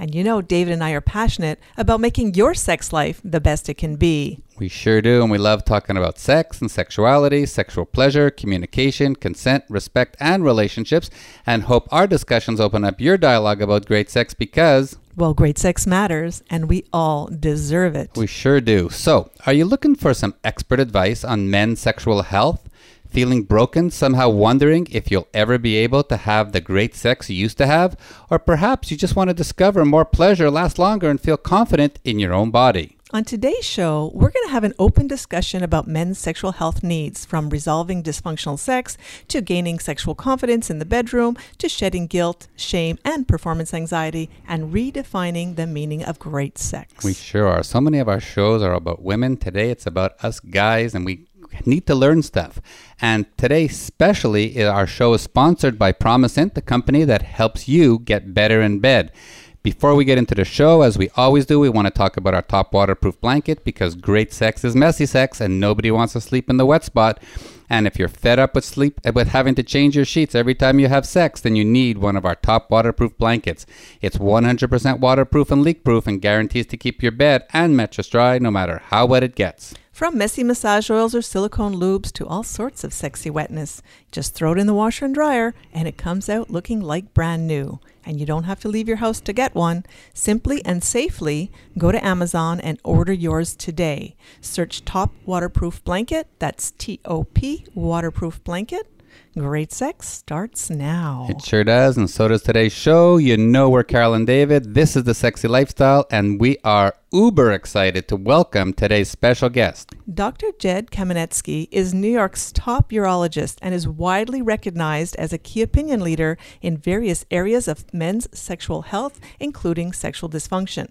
And you know, David and I are passionate about making your sex life the best it can be. We sure do, and we love talking about sex and sexuality, sexual pleasure, communication, consent, respect, and relationships, and hope our discussions open up your dialogue about great sex because well, great sex matters, and we all deserve it. We sure do. So, are you looking for some expert advice on men's sexual health? Feeling broken, somehow wondering if you'll ever be able to have the great sex you used to have? Or perhaps you just want to discover more pleasure, last longer, and feel confident in your own body. On today's show, we're going to have an open discussion about men's sexual health needs, from resolving dysfunctional sex to gaining sexual confidence in the bedroom to shedding guilt, shame, and performance anxiety, and redefining the meaning of great sex. We sure are. So many of our shows are about women. Today, it's about us guys, and we need to learn stuff. And today, especially, our show is sponsored by Promescent, the company that helps you get better in bed. Before we get into the show, as we always do, we want to talk about our top waterproof blanket because great sex is messy sex and nobody wants to sleep in the wet spot. And if you're fed up with sleep eh, with having to change your sheets every time you have sex, then you need one of our top waterproof blankets. It's 100% waterproof and leak proof and guarantees to keep your bed and mattress dry no matter how wet it gets. From messy massage oils or silicone lubes to all sorts of sexy wetness, just throw it in the washer and dryer and it comes out looking like brand new and you don't have to leave your house to get one. Simply and safely go to Amazon and order yours today. Search Top Waterproof Blanket, that's T O P Waterproof Blanket. Great sex starts now. It sure does, and so does today's show. You know we're Carol and David. This is the Sexy Lifestyle, and we are uber excited to welcome today's special guest. Dr. Jed Kaminetsky is New York's top urologist and is widely recognized as a key opinion leader in various areas of men's sexual health, including sexual dysfunction.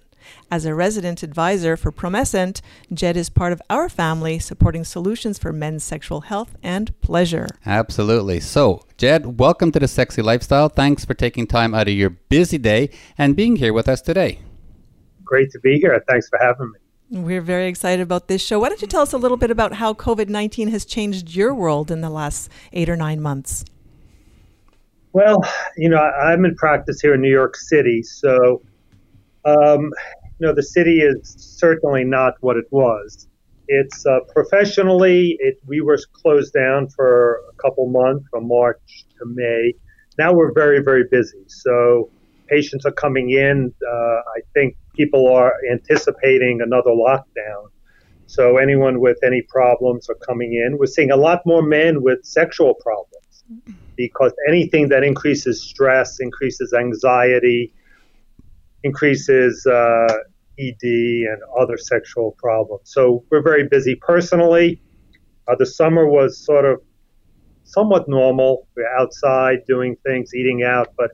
As a resident advisor for Promescent, Jed is part of our family supporting solutions for men's sexual health and pleasure. Absolutely. So, Jed, welcome to the Sexy Lifestyle. Thanks for taking time out of your busy day and being here with us today. Great to be here. Thanks for having me. We're very excited about this show. Why don't you tell us a little bit about how COVID 19 has changed your world in the last eight or nine months? Well, you know, I'm in practice here in New York City, so um, you know, the city is certainly not what it was. It's uh, professionally, it, we were closed down for a couple months from March to May. Now we're very, very busy. So patients are coming in. Uh, I think people are anticipating another lockdown. So anyone with any problems are coming in. We're seeing a lot more men with sexual problems because anything that increases stress, increases anxiety, increases uh, ED and other sexual problems. So we're very busy personally. Uh, the summer was sort of somewhat normal. We're outside doing things, eating out, but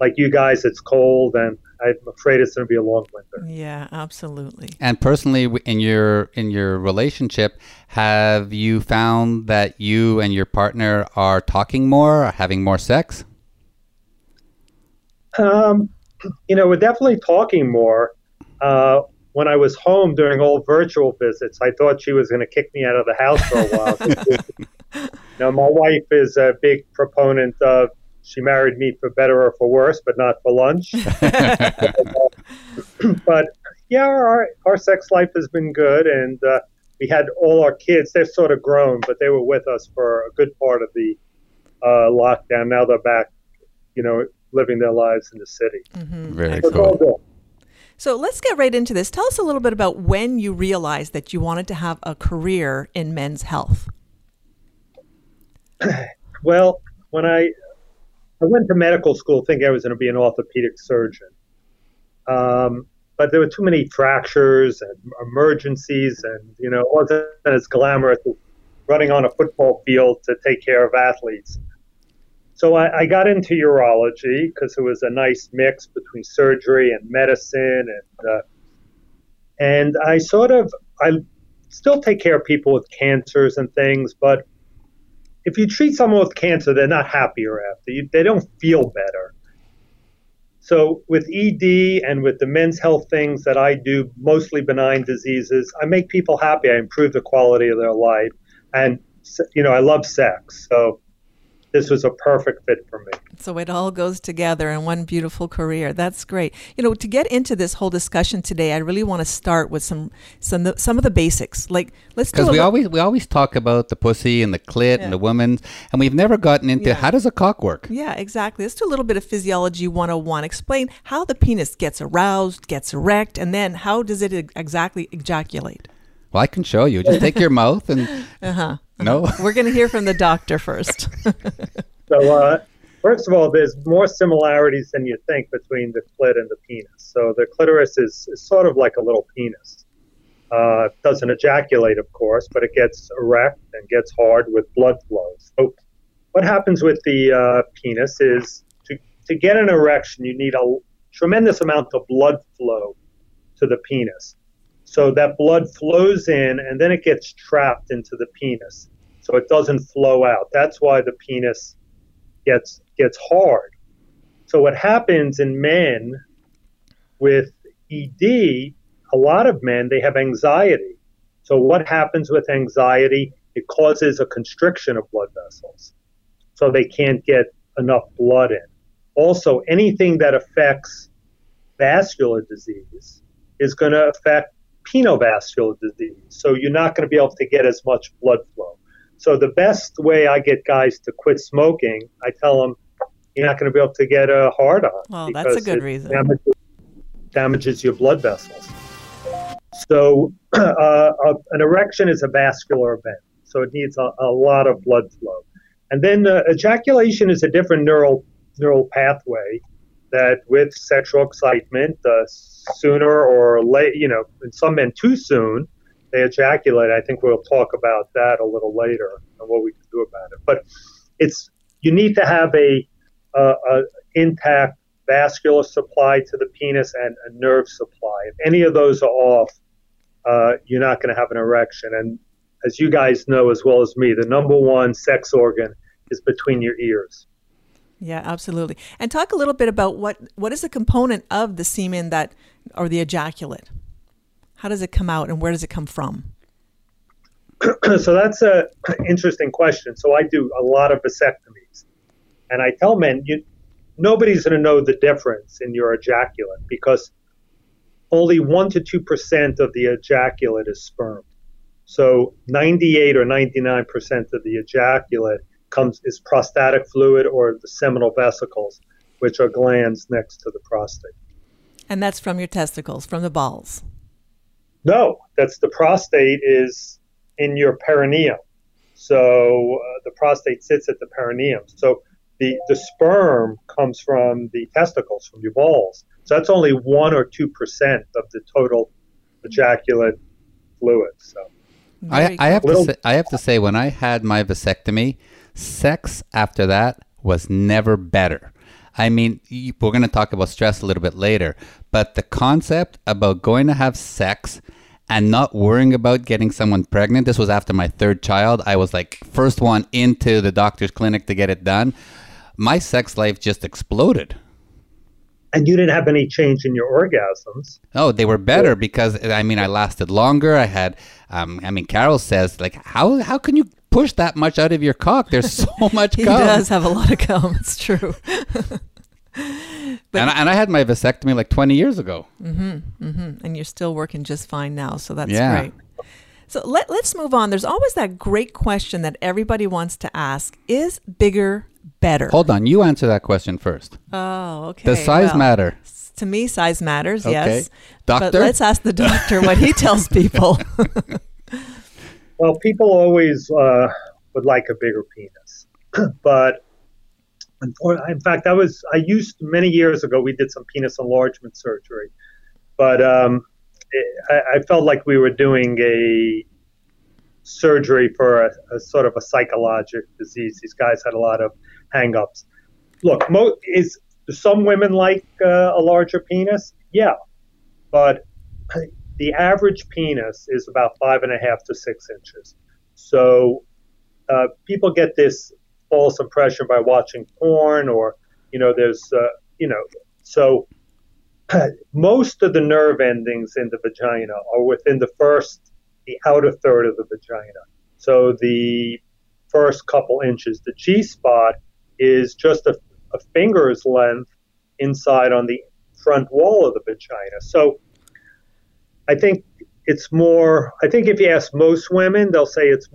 like you guys, it's cold and I'm afraid it's going to be a long winter. Yeah, absolutely. And personally, in your in your relationship, have you found that you and your partner are talking more, or having more sex? Um, you know, we're definitely talking more. Uh, when I was home during all virtual visits, I thought she was going to kick me out of the house for a while. now, my wife is a big proponent of she married me for better or for worse, but not for lunch. but yeah, our, our sex life has been good, and uh, we had all our kids. They're sort of grown, but they were with us for a good part of the uh, lockdown. Now they're back, you know, living their lives in the city. Mm-hmm. Very so cool. So let's get right into this. Tell us a little bit about when you realized that you wanted to have a career in men's health. Well, when I I went to medical school thinking I was going to be an orthopedic surgeon, um, but there were too many fractures and emergencies, and you know it wasn't as glamorous as running on a football field to take care of athletes. So I, I got into urology because it was a nice mix between surgery and medicine, and uh, and I sort of I still take care of people with cancers and things, but if you treat someone with cancer, they're not happier after. You, they don't feel better. So with ED and with the men's health things that I do, mostly benign diseases, I make people happy. I improve the quality of their life, and you know I love sex. So this was a perfect fit for me. So it all goes together in one beautiful career. That's great. You know, to get into this whole discussion today, I really want to start with some some some of the basics. Like let's because we always we always talk about the pussy and the clit yeah. and the woman, and we've never gotten into yeah. how does a cock work. Yeah, exactly. Let's do a little bit of physiology 101. Explain how the penis gets aroused, gets erect, and then how does it exactly ejaculate. Well, I can show you. Just take your mouth and. Uh-huh. No. We're going to hear from the doctor first. so, uh, first of all, there's more similarities than you think between the clit and the penis. So, the clitoris is, is sort of like a little penis. Uh, doesn't ejaculate, of course, but it gets erect and gets hard with blood flow. So, what happens with the uh, penis is to, to get an erection, you need a tremendous amount of blood flow to the penis. So that blood flows in and then it gets trapped into the penis. So it doesn't flow out. That's why the penis gets gets hard. So what happens in men with ED, a lot of men they have anxiety. So what happens with anxiety? It causes a constriction of blood vessels. So they can't get enough blood in. Also, anything that affects vascular disease is going to affect penovascular disease. So you're not going to be able to get as much blood flow. So the best way I get guys to quit smoking, I tell them you're not going to be able to get a hard on. Well, that's a good reason. Damages, damages, your blood vessels. So uh, an erection is a vascular event, so it needs a, a lot of blood flow. And then uh, ejaculation is a different neural neural pathway that with sexual excitement, uh, sooner or late, you know, in some men too soon, they ejaculate. I think we'll talk about that a little later and what we can do about it. But it's you need to have a, a, a intact vascular supply to the penis and a nerve supply. If any of those are off, uh, you're not going to have an erection. And as you guys know as well as me, the number one sex organ is between your ears. Yeah, absolutely. And talk a little bit about what what is the component of the semen that or the ejaculate? How does it come out and where does it come from? so that's a interesting question. So I do a lot of vasectomies, and I tell men you nobody's going to know the difference in your ejaculate because only one to two percent of the ejaculate is sperm. So 98 or 99 percent of the ejaculate comes is prostatic fluid or the seminal vesicles, which are glands next to the prostate. And that's from your testicles, from the balls. No, that's the prostate is in your perineum. So uh, the prostate sits at the perineum. So the, the sperm comes from the testicles, from your balls. So that's only one or two percent of the total ejaculate fluid. So I, I have to say, I have to say when I had my vasectomy, Sex after that was never better. I mean, we're going to talk about stress a little bit later, but the concept about going to have sex and not worrying about getting someone pregnant, this was after my third child. I was like, first one into the doctor's clinic to get it done. My sex life just exploded. And you didn't have any change in your orgasms. Oh, they were better because I mean I lasted longer. I had, um, I mean Carol says like how how can you push that much out of your cock. There's so much he cum. He does have a lot of cum. It's true. But, and, I, and I had my vasectomy like 20 years ago. Mm-hmm, mm-hmm. And you're still working just fine now, so that's yeah. great. So let, let's move on. There's always that great question that everybody wants to ask Is bigger better? Hold on. You answer that question first. Oh, okay. Does size well, matter? To me, size matters, okay. yes. Doctor? But let's ask the doctor what he tells people. Well, people always uh, would like a bigger penis, but in fact, I was I used many years ago. We did some penis enlargement surgery, but um, it, I, I, felt like we were doing a surgery for a, a, sort of a psychologic disease. These guys had a lot of hangups. look, mo- is some women like uh, a larger penis? Yeah, but the average penis is about five and a half to six inches. So uh, people get this false impression by watching porn, or you know, there's uh, you know, so most of the nerve endings in the vagina are within the first, the outer third of the vagina. So the first couple inches. The G spot is just a, a finger's length inside on the front wall of the vagina. So I think it's more, I think if you ask most women, they'll say it's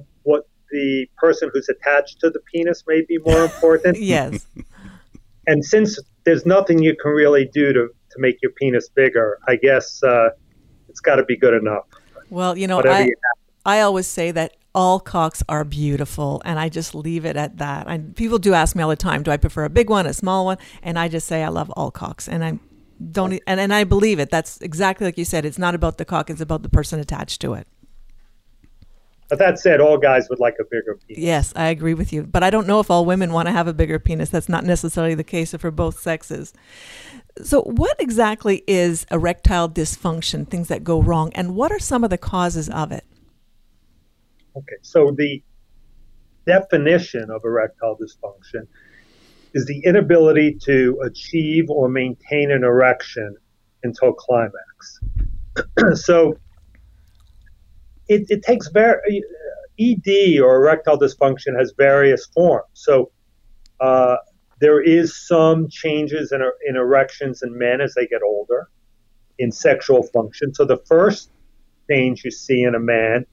the person who's attached to the penis may be more important. yes. And since there's nothing you can really do to, to make your penis bigger, I guess uh, it's got to be good enough. Well, you know, I, you I always say that all cocks are beautiful, and I just leave it at that. And people do ask me all the time, do I prefer a big one, a small one? And I just say I love all cocks, and I don't, and, and I believe it. That's exactly like you said. It's not about the cock; it's about the person attached to it. But that said, all guys would like a bigger penis. Yes, I agree with you. But I don't know if all women want to have a bigger penis. That's not necessarily the case for both sexes. So, what exactly is erectile dysfunction, things that go wrong, and what are some of the causes of it? Okay, so the definition of erectile dysfunction is the inability to achieve or maintain an erection until climax. so it, it takes very ED or erectile dysfunction has various forms. So uh, there is some changes in, in erections in men as they get older in sexual function. So the first change you see in a man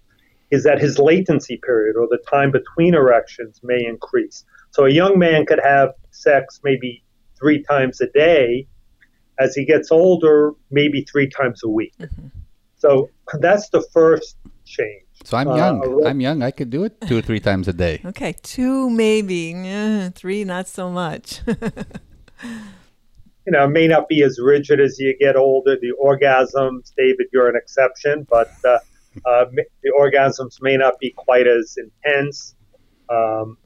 is that his latency period or the time between erections may increase. So a young man could have sex maybe three times a day. As he gets older, maybe three times a week. Mm-hmm. So that's the first change. So I'm young. Uh, I'm young. I could do it two or three times a day. Okay, two maybe, three not so much. you know, it may not be as rigid as you get older. The orgasms, David, you're an exception, but uh, uh, the orgasms may not be quite as intense. Um,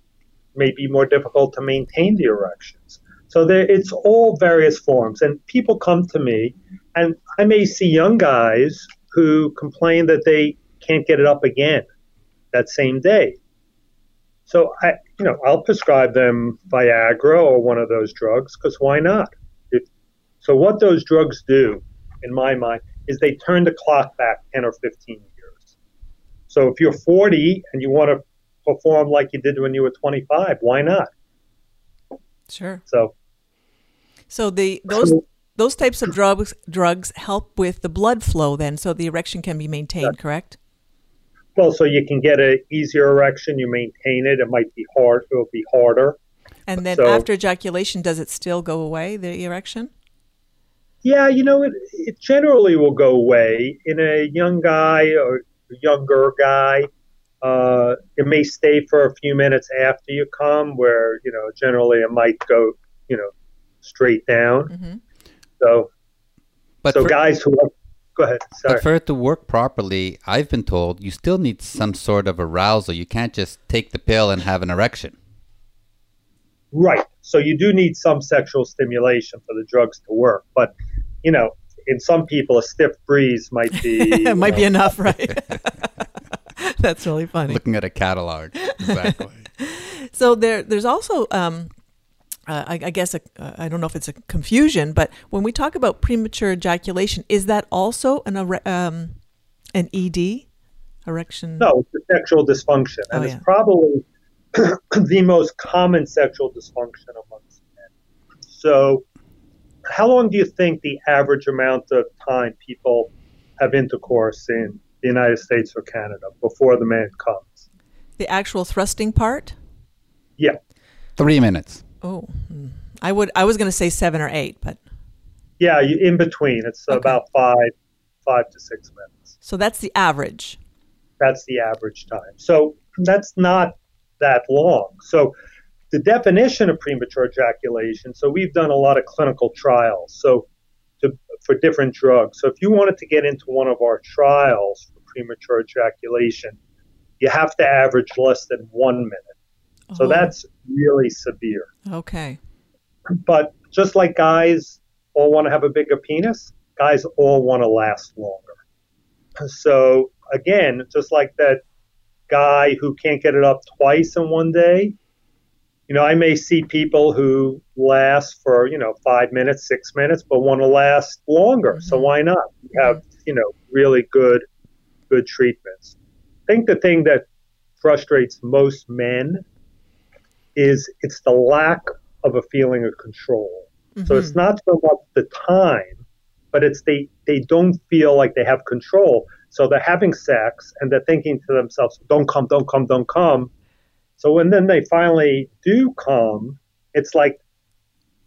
may be more difficult to maintain the erections. So there, it's all various forms, and people come to me, and I may see young guys who complain that they can't get it up again that same day. So I, you know, I'll prescribe them Viagra or one of those drugs because why not? If, so what those drugs do, in my mind, is they turn the clock back 10 or 15 years. So if you're 40 and you want to perform like you did when you were 25, why not? Sure. So, so the those those types of drugs drugs help with the blood flow then, so the erection can be maintained. Correct. Well, so you can get an easier erection. You maintain it. It might be hard. It'll be harder. And then so, after ejaculation, does it still go away, the erection? Yeah, you know, it, it generally will go away. In a young guy or younger guy, uh, it may stay for a few minutes after you come, where, you know, generally it might go, you know, straight down. Mm-hmm. So, but so for, guys who are Go ahead. Sorry. But for it to work properly, I've been told you still need some sort of arousal. You can't just take the pill and have an erection. Right. So you do need some sexual stimulation for the drugs to work. But, you know, in some people, a stiff breeze might be. might know. be enough, right? That's really funny. Looking at a catalog. Exactly. so there, there's also um, uh, I, I, guess I uh, I don't know if it's a confusion, but when we talk about premature ejaculation, is that also an um, an ED erection? No, it's a sexual dysfunction, and oh, yeah. it's probably the most common sexual dysfunction amongst men. So, how long do you think the average amount of time people have intercourse in the United States or Canada before the man comes? The actual thrusting part? Yeah. Three minutes. Oh, hmm. I would. I was going to say seven or eight, but yeah, in between. It's okay. about five, five to six minutes. So that's the average. That's the average time. So that's not that long. So the definition of premature ejaculation. So we've done a lot of clinical trials. So to, for different drugs. So if you wanted to get into one of our trials for premature ejaculation, you have to average less than one minute. So oh. that's really severe. Okay. But just like guys all want to have a bigger penis, guys all want to last longer. So again, just like that guy who can't get it up twice in one day, you know, I may see people who last for, you know, five minutes, six minutes, but want to last longer. Mm-hmm. So why not? You have, you know, really good, good treatments. I think the thing that frustrates most men is it's the lack of a feeling of control. Mm-hmm. So it's mm-hmm. not so much the time, but it's they they don't feel like they have control. So they're having sex and they're thinking to themselves, "Don't come, don't come, don't come." So when then they finally do come, it's like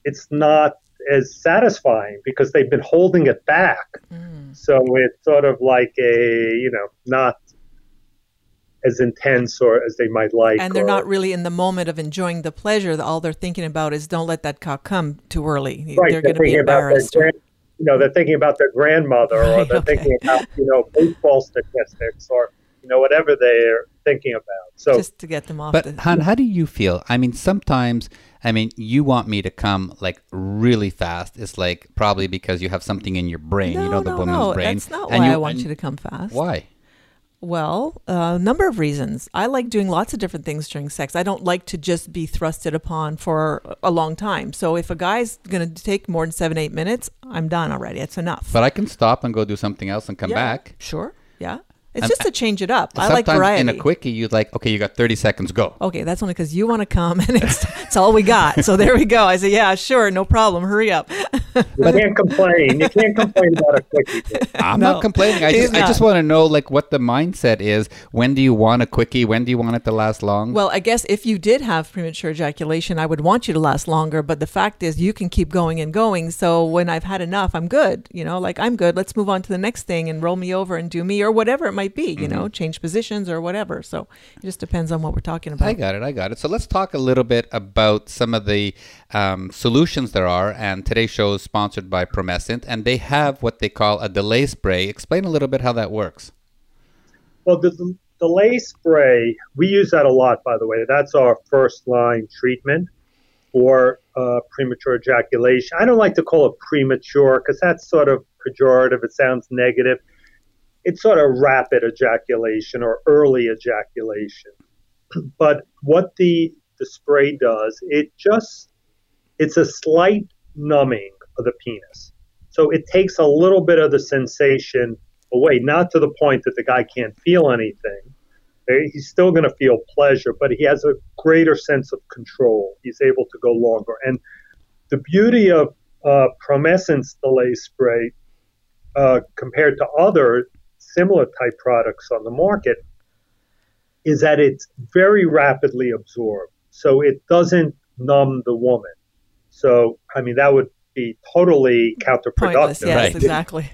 it's not as satisfying because they've been holding it back. Mm. So it's sort of like a you know not as intense or as they might like. And they're or, not really in the moment of enjoying the pleasure. All they're thinking about is don't let that cock come too early. Right, they're, they're going to be embarrassed. Grand, you know, they're thinking about their grandmother or they're okay. thinking about, you know, baseball statistics or, you know, whatever they're thinking about. So just to get them off. But the, Han, how do you feel? I mean, sometimes, I mean, you want me to come like really fast. It's like probably because you have something in your brain. No, you know, the no, woman's no. brain. That's not why you, I want you to come fast. Why? Well, a uh, number of reasons. I like doing lots of different things during sex. I don't like to just be thrusted upon for a long time. So if a guy's going to take more than seven, eight minutes, I'm done already. It's enough. But I can stop and go do something else and come yeah, back. Sure. Yeah. It's just to change it up. I like Sometimes variety. in a quickie, you like, okay, you got 30 seconds, go. okay, that's only because you want to come and it's, it's all we got. So there we go. I say, yeah, sure, no problem. Hurry up. You can't complain. You can't complain about a quickie. I'm No, not complaining. I he's just, I just want to know like what the mindset is. When do you want a quickie? When do you want it to last long? Well, I guess if you did have premature ejaculation, I would want you to last longer. But the fact is, you can keep going and going. So when I've had enough, I'm good. You know, like I'm good. Let's move on to the next thing and roll me over and do me or whatever it might be. You know, change positions or whatever. So it just depends on what we're talking about. I got it. I got it. So let's talk a little bit about some of the um, solutions there are. And today's show is sponsored by Promescent, and they have what they call a delay spray. Explain a little bit how that works. Well, the, the delay spray, we use that a lot, by the way. That's our first line treatment for uh, premature ejaculation. I don't like to call it premature because that's sort of pejorative. It sounds negative. It's sort of rapid ejaculation or early ejaculation. but what the the spray does, it just it's a slight numbing of the penis. So it takes a little bit of the sensation away, not to the point that the guy can't feel anything. He's still going to feel pleasure, but he has a greater sense of control. He's able to go longer. And the beauty of uh, Promescent's delay spray uh, compared to other similar type products on the market is that it's very rapidly absorbed. So it doesn't numb the woman. So, I mean, that would be totally counterproductive. Pointless. Yes, Right. exactly.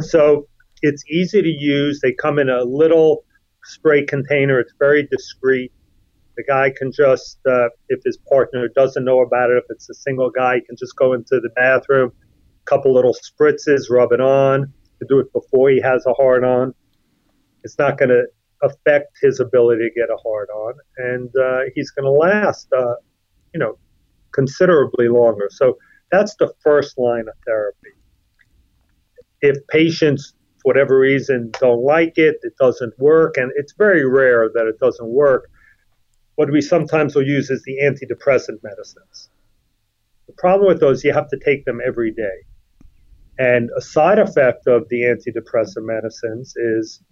so it's easy to use. They come in a little spray container. It's very discreet. The guy can just, uh, if his partner doesn't know about it, if it's a single guy, he can just go into the bathroom, couple little spritzes, rub it on. To do it before he has a hard on. It's not going to affect his ability to get a hard on, and uh, he's going to last, uh, you know, considerably longer. So that's the first line of therapy. If patients, for whatever reason, don't like it, it doesn't work, and it's very rare that it doesn't work. What we sometimes will use is the antidepressant medicines. The problem with those, you have to take them every day. And a side effect of the antidepressant medicines is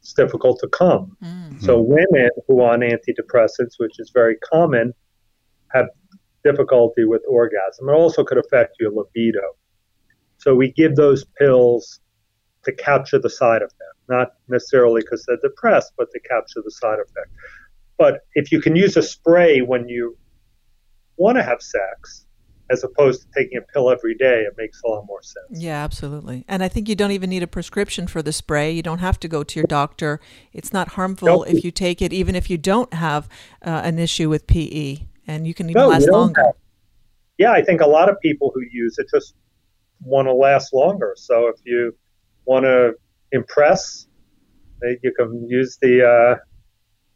it's difficult to come. Mm. So women who are on antidepressants, which is very common, have difficulty with orgasm. It also could affect your libido. So we give those pills to capture the side effect, not necessarily because they're depressed, but to capture the side effect. But if you can use a spray when you want to have sex, as opposed to taking a pill every day, it makes a lot more sense. Yeah, absolutely. And I think you don't even need a prescription for the spray. You don't have to go to your doctor. It's not harmful Nope. if you take it, even if you don't have uh, an issue with PE, and you can even No, last longer. have- Yeah, I think a lot of people who use it just want to last longer. So if you want to impress, you can use the uh, the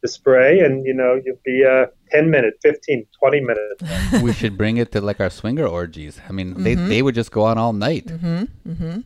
spray, and you know you'll be a 10 minute, 15, 20 minutes. we should bring it to like our swinger orgies. I mean, they they would just go on all night. Mm-hmm. Mm-hmm.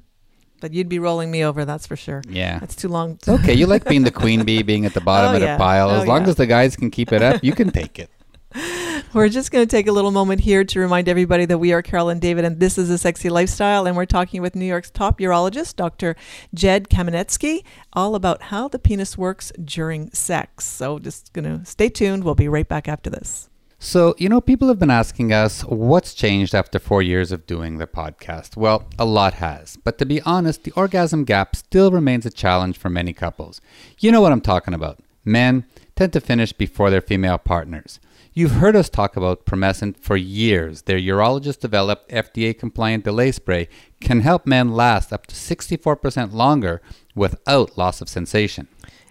But you'd be rolling me over, that's for sure. Yeah. That's too long. It's okay. You like being the queen bee, being at the bottom Oh, of yeah. the pile. Oh, as long yeah. as the guys can keep it up, you can take it. We're just going to take a little moment here to remind everybody that we are Carol and David, and this is a sexy lifestyle. And we're talking with New York's top urologist, Dr. Jed Kaminetsky, all about how the penis works during sex. So just going to stay tuned. We'll be right back after this. So, you know, people have been asking us what's changed after four years of doing the podcast. Well, a lot has. But to be honest, the orgasm gap still remains a challenge for many couples. You know what I'm talking about. Men tend to finish before their female partners. You've heard us talk about Promescent for years. Their urologist developed FDA compliant delay spray can help men last up to 64% longer without loss of sensation.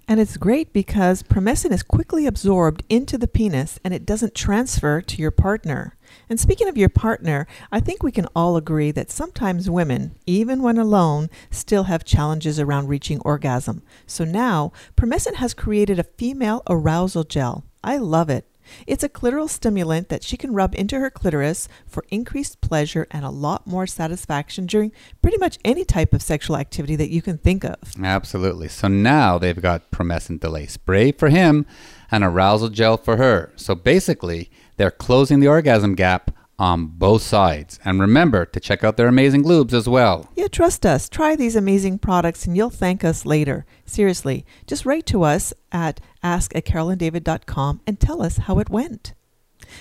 And it's great because Promescent is quickly absorbed into the penis and it doesn't transfer to your partner. And speaking of your partner, I think we can all agree that sometimes women, even when alone, still have challenges around reaching orgasm. So now, Promescent has created a female arousal gel. I love it. It's a clitoral stimulant that she can rub into her clitoris for increased pleasure and a lot more satisfaction during pretty much any type of sexual activity that you can think of. Absolutely. So now they've got promescent delay spray for him and arousal gel for her. So basically, they're closing the orgasm gap on both sides. And remember to check out their amazing lubes as well. Yeah, trust us. Try these amazing products and you'll thank us later. Seriously, just write to us at ask at carolanddavid.com and tell us how it went.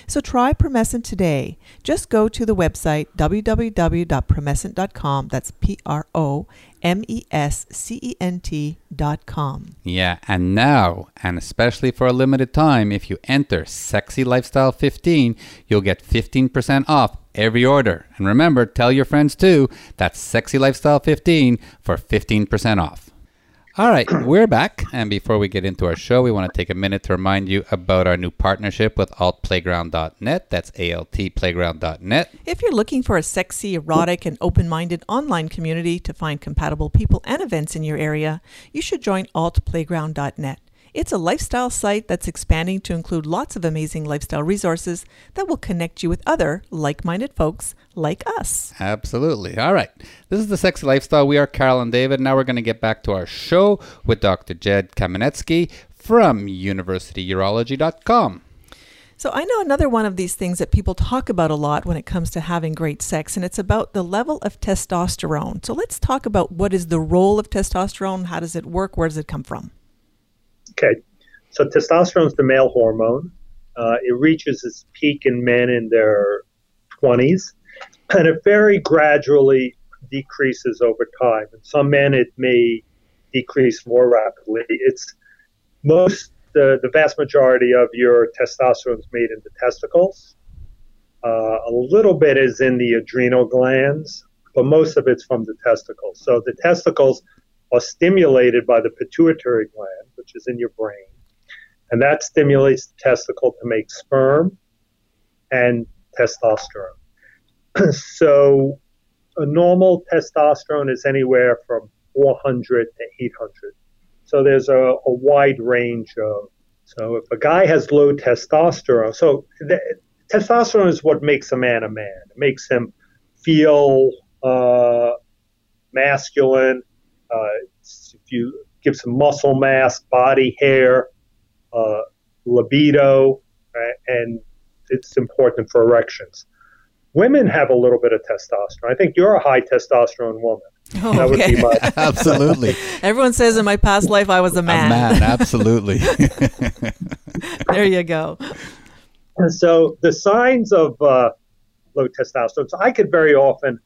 So try Promescent today. Just go to the website www.promescent.com. That's P R O M E S C E N T dot com. Yeah, and now, and especially for a limited time, if you enter Sexy Lifestyle 15, you'll get 15% off every order. And remember, tell your friends too. That's Sexy Lifestyle 15 for 15% off. All right, we're back. And before we get into our show, we want to take a minute to remind you about our new partnership with altplayground.net. That's altplayground.net. If you're looking for a sexy, erotic, and open minded online community to find compatible people and events in your area, you should join altplayground.net. It's a lifestyle site that's expanding to include lots of amazing lifestyle resources that will connect you with other like minded folks like us. Absolutely. All right. This is the Sexy Lifestyle. We are Carol and David. Now we're going to get back to our show with Dr. Jed Kaminetsky from universityurology.com. So, I know another one of these things that people talk about a lot when it comes to having great sex, and it's about the level of testosterone. So, let's talk about what is the role of testosterone, how does it work, where does it come from? Okay, so testosterone is the male hormone. Uh, it reaches its peak in men in their 20s, and it very gradually decreases over time. In some men, it may decrease more rapidly. It's most the, the vast majority of your testosterone is made in the testicles. Uh, a little bit is in the adrenal glands, but most of it's from the testicles. So the testicles are stimulated by the pituitary gland, which is in your brain, and that stimulates the testicle to make sperm and testosterone. so a normal testosterone is anywhere from 400 to 800. So there's a, a wide range of. So if a guy has low testosterone, so testosterone is what makes a man a man. It makes him feel uh, masculine. Uh, if you give some muscle mass, body hair, uh, libido, uh, and it's important for erections. Women have a little bit of testosterone. I think you're a high testosterone woman. That would be my Absolutely. Everyone says in my past life I was a man. A man, absolutely. there you go. And so the signs of uh, low testosterone. So I could very often,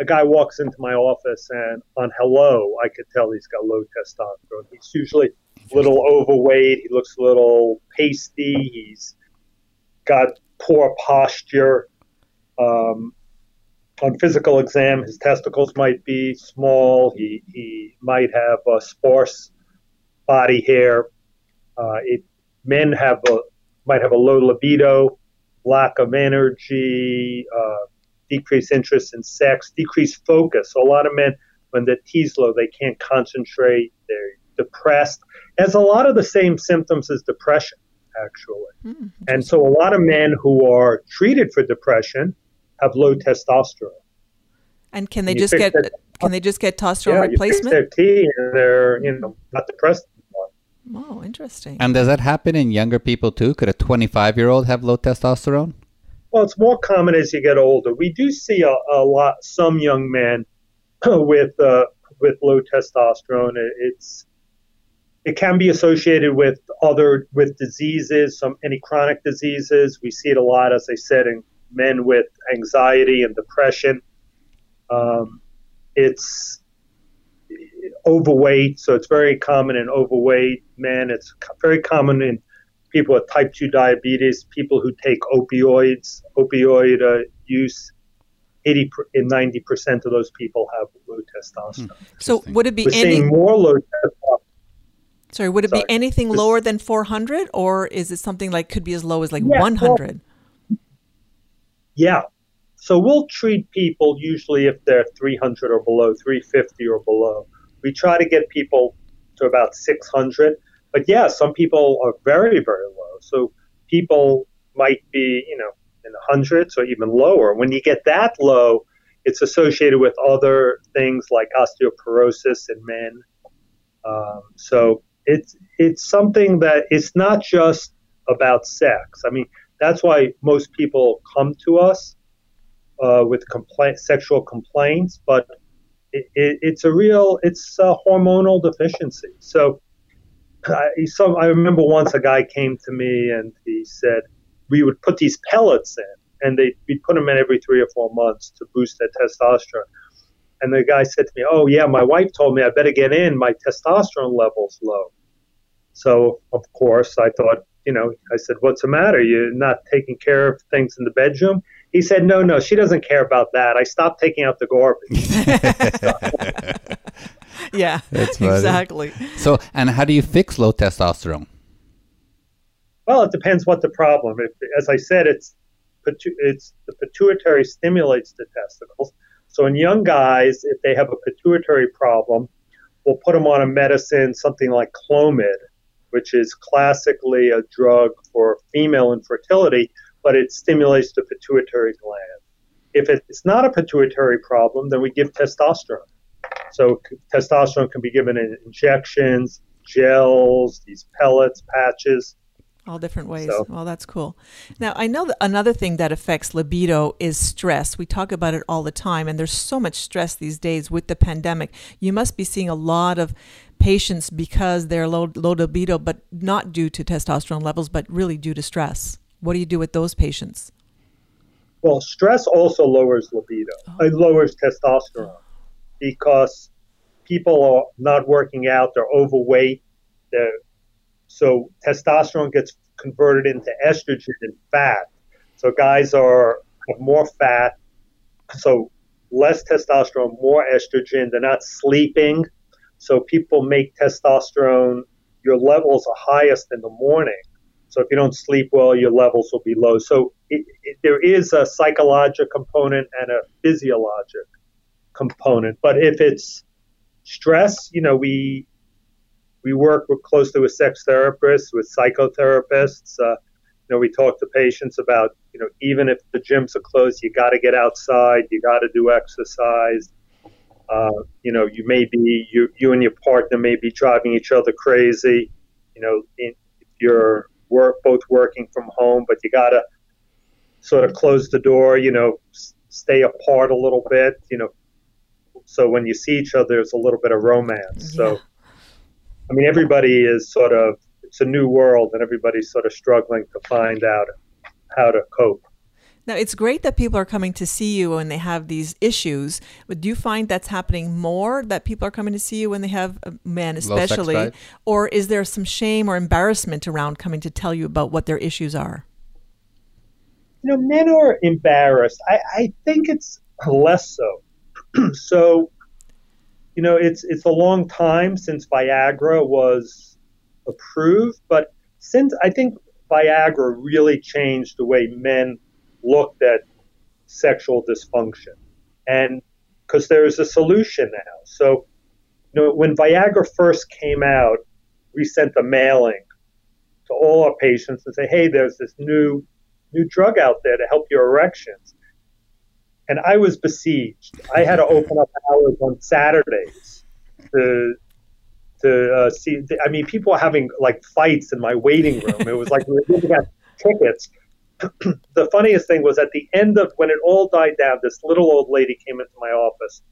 a guy walks into my office and on hello, I could tell he's got low testosterone. He's usually a little overweight. He looks a little pasty. He's got poor posture. Um, on physical exam, his testicles might be small. He, he might have a sparse body hair. Uh, it, men have a might have a low libido, lack of energy, uh, decreased interest in sex, decreased focus. So a lot of men, when the T's low, they can't concentrate. they're depressed. It has a lot of the same symptoms as depression, actually. Hmm, and so a lot of men who are treated for depression have low testosterone. And can they You just get that- can they just get testosterone yeah, you fix replacement? their T and they're you know not depressed anymore. Oh, interesting. And does that happen in younger people too? Could a 25 year old have low testosterone? Well, it's more common as you get older. We do see a, a lot some young men with uh, with low testosterone. It- It's it can be associated with other with diseases, some any chronic diseases. We see it a lot, as I said, in men with anxiety and depression. Um, it's overweight, so it's very common in overweight men. It's very common in people with type 2 diabetes, people who take opioids, opioid uh, use. 80 and 90% of those people have low testosterone. so would it be We're any more low testosterone. sorry, would it sorry. be anything This- lower than 400 or is it something like could be as low as like Yeah, well- 100? Yeah. So we'll treat people usually if they're 300 or below, 350 or below. We try to get people to about 600. But yeah, some people are very, very low. So people might be, you know, in the hundreds or even lower. When you get that low, it's associated with other things like osteoporosis in men. Um, so it's it's something that it's not just about sex. I mean, that's why most people come to us uh, with complaint, sexual complaints, but it, it, it's a real, it's a hormonal deficiency. So, I, so I remember once a guy came to me and he said we would put these pellets in, and they we'd put them in every three or four months to boost their testosterone. And the guy said to me, "Oh yeah, my wife told me I better get in. My testosterone level's low." So of course I thought, you know, I said, "What's the matter? You're not taking care of things in the bedroom?" He said, "No, no, she doesn't care about that. I stopped taking out the garbage." yeah. That's exactly. So, and how do you fix low testosterone? well, it depends what the problem. If, as I said, it's it's the pituitary stimulates the testicles. So in young guys, if they have a pituitary problem, we'll put them on a medicine, something like Clomid, which is classically a drug for female infertility, but it stimulates the pituitary gland. If it's not a pituitary problem, then we give testosterone. So testosterone can be given in injections, gels, these pellets, patches. All different ways. So- Well, that's cool. Now, I know that another thing that affects libido is stress. We talk about it all the time, and there's so much stress these days with the pandemic. You must be seeing a lot of patients because they're low, low libido, but not due to testosterone levels, but really due to stress. What do you do with those patients? Well, stress also lowers libido, oh. it lowers testosterone because people are not working out, they're overweight, they're, so testosterone gets converted into estrogen and fat. So guys are more fat, so less testosterone, more estrogen. They're not sleeping, so people make testosterone. Your levels are highest in the morning. So if you don't sleep well, your levels will be low. So it, it, there is a psychological component and a physiologic component. But if it's stress, you know, we we work with, closely with sex therapists, with psychotherapists. Uh, you know, we talk to patients about, you know, even if the gyms are closed, you got to get outside, you got to do exercise. Uh, you know, you may be you you and your partner may be driving each other crazy. You know, in, if you're work both working from home, but you got to sort of close the door. You know, stay apart a little bit. You know, so when you see each other, there's a little bit of romance. So. I mean, everybody is sort of, it's a new world and everybody's sort of struggling to find out how to cope. Now, it's great that people are coming to see you when they have these issues, but do you find that's happening more that people are coming to see you when they have men, sex especially? Or is there some shame or embarrassment around coming to tell you about what their issues are? You know, men are embarrassed. I, I think it's less so. so, you know, it's it's a long time since Viagra was approved, but since I think Viagra really changed the way men looked at sexual dysfunction, and because there is a solution now. So, You know, when Viagra first came out, we sent a mailing to all our patients and say, "Hey, there's this new new drug out there to help your erections." And I was besieged. I had to open up hours on Saturdays to to uh, see. I mean, people having like fights in my waiting room. It was like we giving out tickets. the funniest thing was at the end of when it all died down, this little old lady came into my office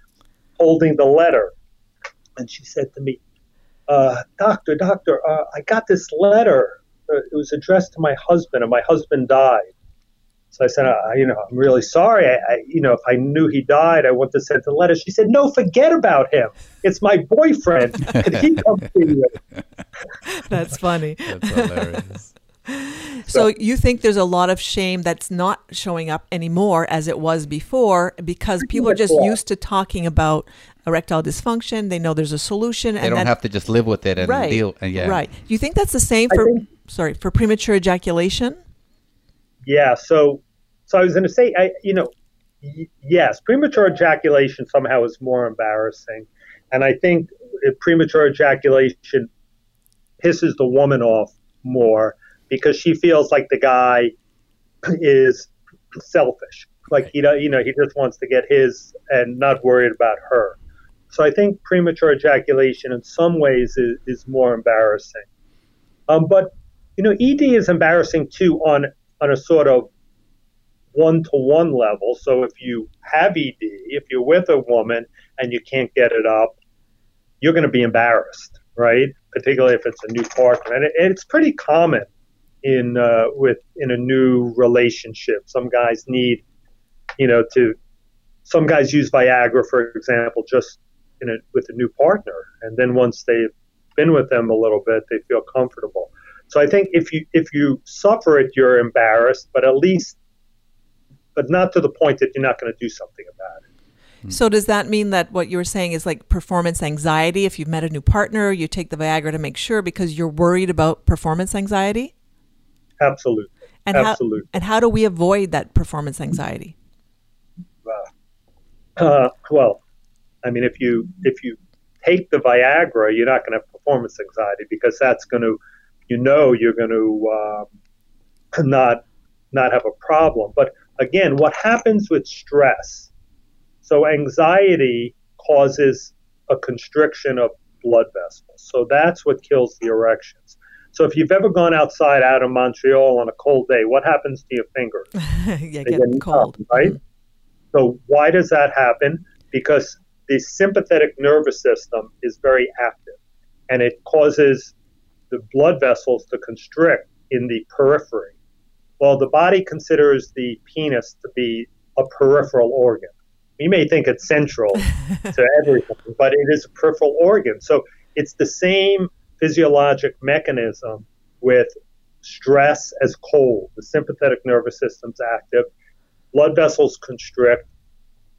holding the letter, and she said to me, uh, "Doctor, doctor, uh, I got this letter. Uh, it was addressed to my husband, and my husband died." So I said, uh, you know, I'm really sorry. I, I, you know, if I knew he died, I wouldn't have sent the letter. She said, no, forget about him. It's my boyfriend. Could he come see you? That's funny. That's hilarious. So you think there's a lot of shame that's not showing up anymore as it was before because people are just used to talking about erectile dysfunction. They know there's a solution, They and don't that, have to just live with it and right, deal. And yeah. right. Do you think that's the same for think- sorry for premature ejaculation? Yeah. So, so I was going to say, I, you know, y- yes, premature ejaculation somehow is more embarrassing, and I think premature ejaculation pisses the woman off more because she feels like the guy is selfish, like he, you know, he just wants to get his and not worried about her. So I think premature ejaculation in some ways is, is more embarrassing. Um, but you know, ED is embarrassing too on on a sort of one to one level. So if you have ED, if you're with a woman and you can't get it up, you're going to be embarrassed, right? Particularly if it's a new partner, and it, it's pretty common in uh, with in a new relationship. Some guys need, you know, to some guys use Viagra, for example, just in a, with a new partner, and then once they've been with them a little bit, they feel comfortable. So I think if you if you suffer it, you're embarrassed, but at least, but not to the point that you're not going to do something about it. So does that mean that what you were saying is like performance anxiety? If you've met a new partner, you take the Viagra to make sure because you're worried about performance anxiety. Absolutely, And absolutely. how and how do we avoid that performance anxiety? Uh, well, I mean, if you if you take the Viagra, you're not going to have performance anxiety because that's going to, you know, you're going to um, not not have a problem. But again, what happens with stress? So anxiety causes a constriction of blood vessels. So that's what kills the erections. So if you've ever gone outside out of Montreal on a cold day, what happens to your fingers? yeah, They get cold, numb, right? So why does that happen? Because the sympathetic nervous system is very active, and it causes the blood vessels to constrict in the periphery. Well, the body considers the penis to be a peripheral organ. We may think it's central to everything, but it is a peripheral organ. So it's the same physiologic mechanism with stress as cold. The sympathetic nervous system's active, blood vessels constrict,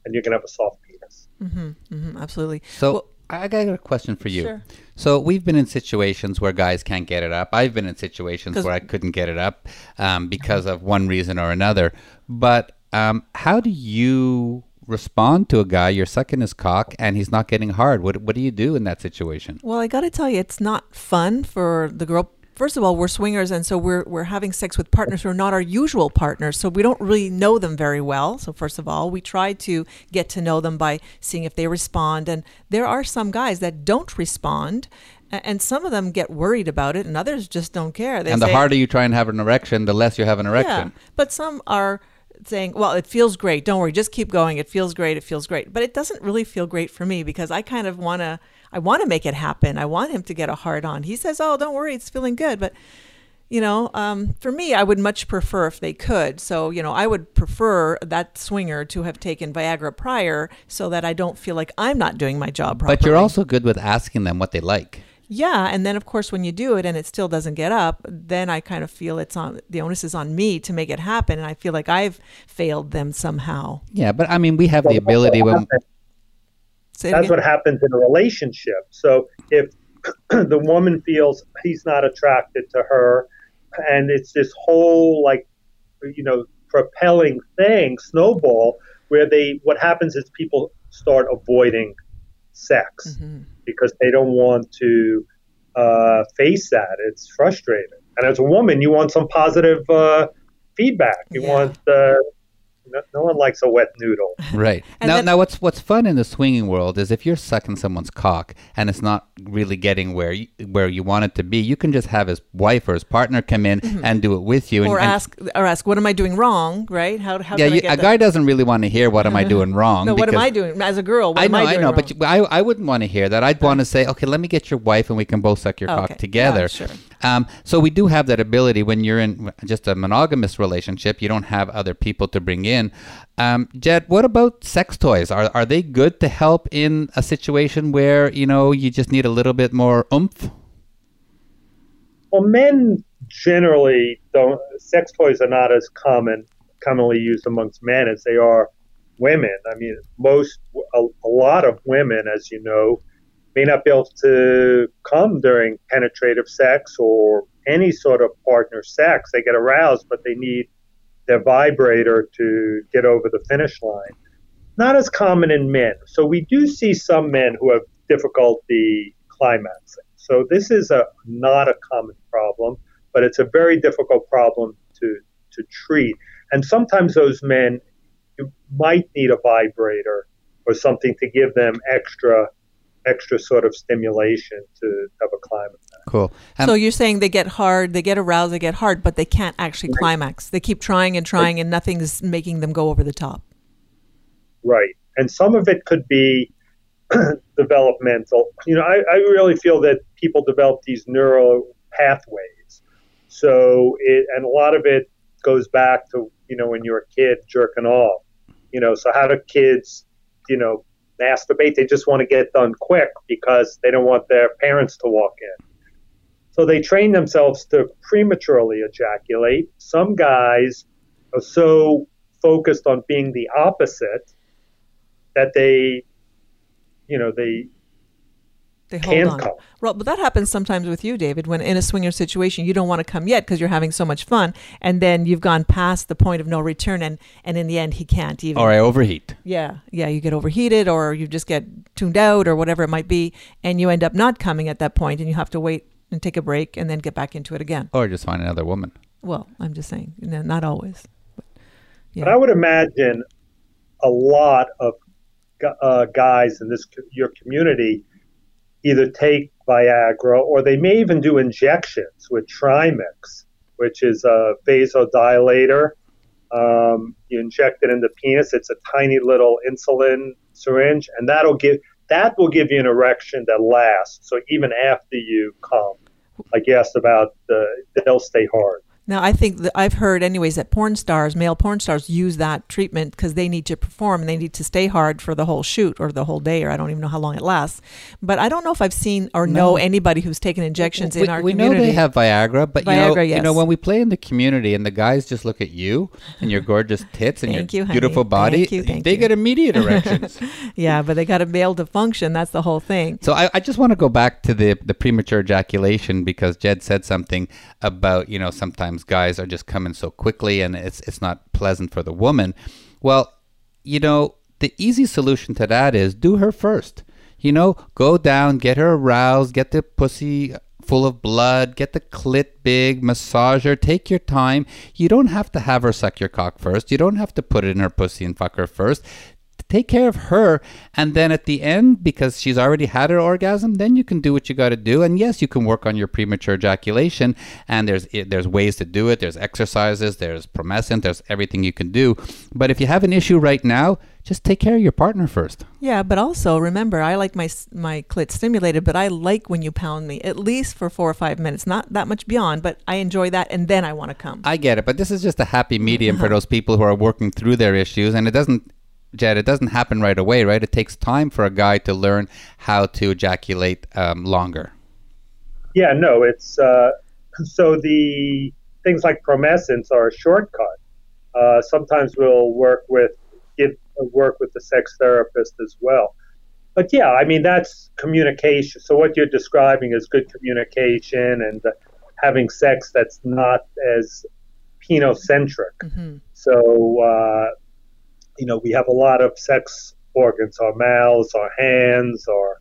and you're going to have a soft penis. hmm absolutely. So Well- I got a question for you. Sure. So we've been in situations where guys can't get it up. I've been in situations where I couldn't get it up um, because of one reason or another. But um, how do you respond to a guy you're sucking his cock and he's not getting hard? What What do you do in that situation? Well, I got to tell you, it's not fun for the girl. First of all, we're swingers, and so we're we're having sex with partners who are not our usual partners. So we don't really know them very well. So first of all, we try to get to know them by seeing if they respond. And there are some guys that don't respond, and some of them get worried about it, and others just don't care. They and the say- harder you try and have an erection, the less you have an erection. yeah, but some are saying, "Well, it feels great. Don't worry, just keep going. It feels great. It feels great." But it doesn't really feel great for me because I kind of want to. I want to make it happen. I want him to get a hard on. He says, "Oh, don't worry, it's feeling good," but you know, um, for me, I would much prefer if they could. So, you know, I would prefer that swinger to have taken Viagra prior, so that I don't feel like I'm not doing my job properly. But you're also good with asking them what they like. Yeah, and then of course when you do it and it still doesn't get up, then I kind of feel it's on the onus is on me to make it happen, and I feel like I've failed them somehow. Yeah, but I mean, we have the ability when Say That's what happens in a relationship. So if the woman feels he's not attracted to her, and it's this whole like, you know, propelling thing, snowball, where they what happens is people start avoiding sex. Mhm. because they don't want to uh, face that. It's frustrating. And as a woman, you want some positive uh, feedback. You Yeah. want uh, no, no one likes a wet noodle. Right. Now, then- now what's what's fun in the swinging world is if you're sucking someone's cock and it's not really getting where you, where you want it to be, you can just have his wife or his partner come in and do it with you. And, Mm-hmm. Or and- ask, or ask, what am I doing wrong? Right? How, how yeah, can I you, get a that- guy doesn't really want to hear what am I doing wrong. No, what am I doing as a girl? What I am know, I I, doing know, wrong? but you- I, I wouldn't want to hear that. I'd want to say, okay, let me get your wife and we can both suck your Okay. cock together. Yeah, sure. Um, so we do have that ability when you're in just a monogamous relationship. You don't have other people to bring in. Um, Jed, what about sex toys? Are are they good to help in a situation where you know you just need a little bit more oomph? Well, men generally don't. Sex toys are not as common, commonly used amongst men as they are women. I mean, most, a, a lot of women, as you know, may not be able to come during penetrative sex or any sort of partner sex. They get aroused, but they need their vibrator to get over the finish line. Not as common in men. So we do see some men who have difficulty climaxing. So this is a not a common problem, but it's a very difficult problem to to treat. And sometimes those men might need a vibrator or something to give them extra extra sort of stimulation to have a climax. Cool. Um, so you're saying they get hard, they get aroused, they get hard, but they can't actually climax. They keep trying and trying, and nothing's making them go over the top. Right. And some of it could be developmental. You know, I, I really feel that people develop these neural pathways. So it, and a lot of it goes back to, you know, when you're a kid jerking off. You know, so how do kids, you know, masturbate? They just want to get done quick because they don't want their parents to walk in. So they train themselves to prematurely ejaculate. Some guys are so focused on being the opposite that they, you know, they They hold can on. come. Well, but that happens sometimes with you, David. When in a swinger situation, you don't want to come yet because you're having so much fun, and then you've gone past the point of no return, and and in the end, he can't even. or I overheat. Yeah, yeah, you get overheated, or you just get tuned out, or whatever it might be, and you end up not coming at that point, and you have to wait and take a break, and then get back into it again. Or just find another woman. Well, I'm just saying, no, not always. But, But I would imagine a lot of uh, guys in this your community either take Viagra or they may even do injections with Trimix, which is a vasodilator. Um, you inject it in the penis. It's a tiny little insulin syringe, and that'll give that will give you an erection that lasts. So even after you come, I guess about, the, they'll stay hard. Now, I think that I've heard, anyways, that porn stars, male porn stars, use that treatment because they need to perform and they need to stay hard for the whole shoot or the whole day, or I don't even know how long it lasts. But I don't know if I've seen or know anybody who's taken injections we, in our we community. know they have Viagra, but you know, Viagra, you know, when we play in the community and the guys just look at you and your gorgeous tits and your you, beautiful body, Thank you, thank they you. get immediate erections. yeah, but they got to be able to function. That's the whole thing. So I, I just want to go back to the the premature ejaculation because Jed said something about you know sometimes guys are just coming so quickly and it's it's not pleasant for the woman. Well, you know the easy solution to that is do her first. You know, go down, get her aroused, get the pussy full of blood, get the clit big, massage her, take your time. You don't have to have her suck your cock first. You don't have to put it in her pussy and fuck her first take care of her and then at the end because she's already had her orgasm then you can do what you got to do. And yes you can work on your premature ejaculation and there's there's ways to do it. There's exercises there's promescent there's everything you can do. But if you have an issue right now just take care of your partner first. Yeah, but also remember, I like my my clit stimulated, but I like when you pound me at least for four or five minutes, not that much beyond, but I enjoy that, and then I want to come. i get it but this is just a happy medium for uh-huh. those people who are working through their issues and it doesn't Jed, it doesn't happen right away, right? It takes time for a guy to learn how to ejaculate um, longer. Yeah, no, it's uh, so the things like Promescents are a shortcut. Uh, sometimes we'll work with give work with the sex therapist as well. But yeah, I mean that's communication. So what you're describing is good communication and uh, having sex that's not as penocentric. hmm So, uh, you know, we have a lot of sex organs, our mouths, our hands, our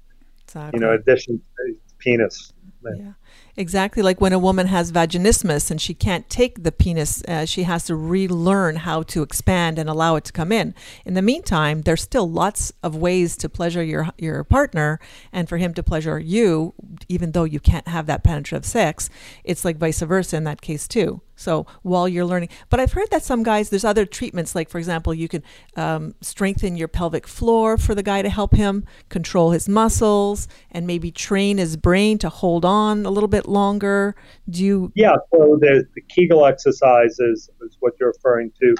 Exactly. You know, addition to penis. Yeah. Exactly like when a woman has vaginismus and she can't take the penis, uh, she has to relearn how to expand and allow it to come in. In the meantime, there's still lots of ways to pleasure your your partner and for him to pleasure you, even though you can't have that penetrative sex. It's like vice versa in that case too. So while you're learning, but I've heard that some guys, there's other treatments, like for example, you can um, strengthen your pelvic floor for the guy to help him control his muscles and maybe train his brain to hold on a little bit longer. Do you? Yeah, so the, the Kegel exercises is what you're referring to.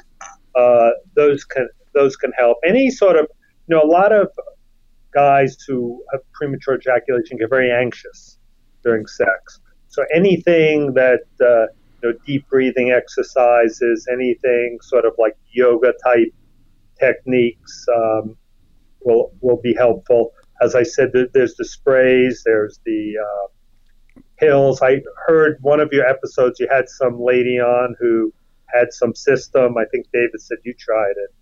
Uh, those can those can help. Any sort of, you know, a lot of guys who have premature ejaculation get very anxious during sex. So anything that uh, know, deep breathing exercises, anything sort of like yoga type techniques um, will will be helpful. As I said, there's the sprays, there's the uh, pills. I heard one of your episodes. You had some lady on who had some system. I think David said you tried it.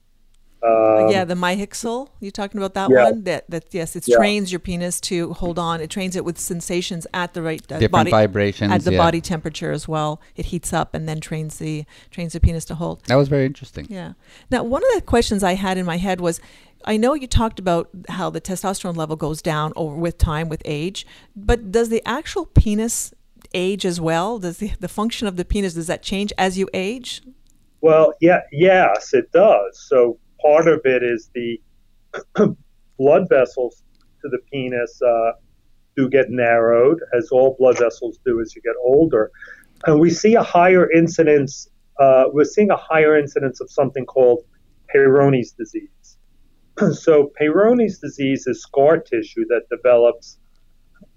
Um, yeah, the myhixel. You talking about that yeah. one? That that yes, it yeah. trains your penis to hold on. It trains it with sensations at the right uh, different body, vibrations at the yeah. body temperature as well. It heats up and then trains the trains the penis to hold. That was very interesting. Yeah. Now, one of the questions I had in my head was. I know you talked about how the testosterone level goes down over with time with age, but does the actual penis age as well? Does the, the function of the penis does that change as you age? Well, yeah, yes, it does. So part of it is the blood vessels to the penis uh, do get narrowed, as all blood vessels do as you get older. And we see a higher incidence, uh, we're seeing a higher incidence of something called Peyronie's disease. so, Peyronie's disease is scar tissue that develops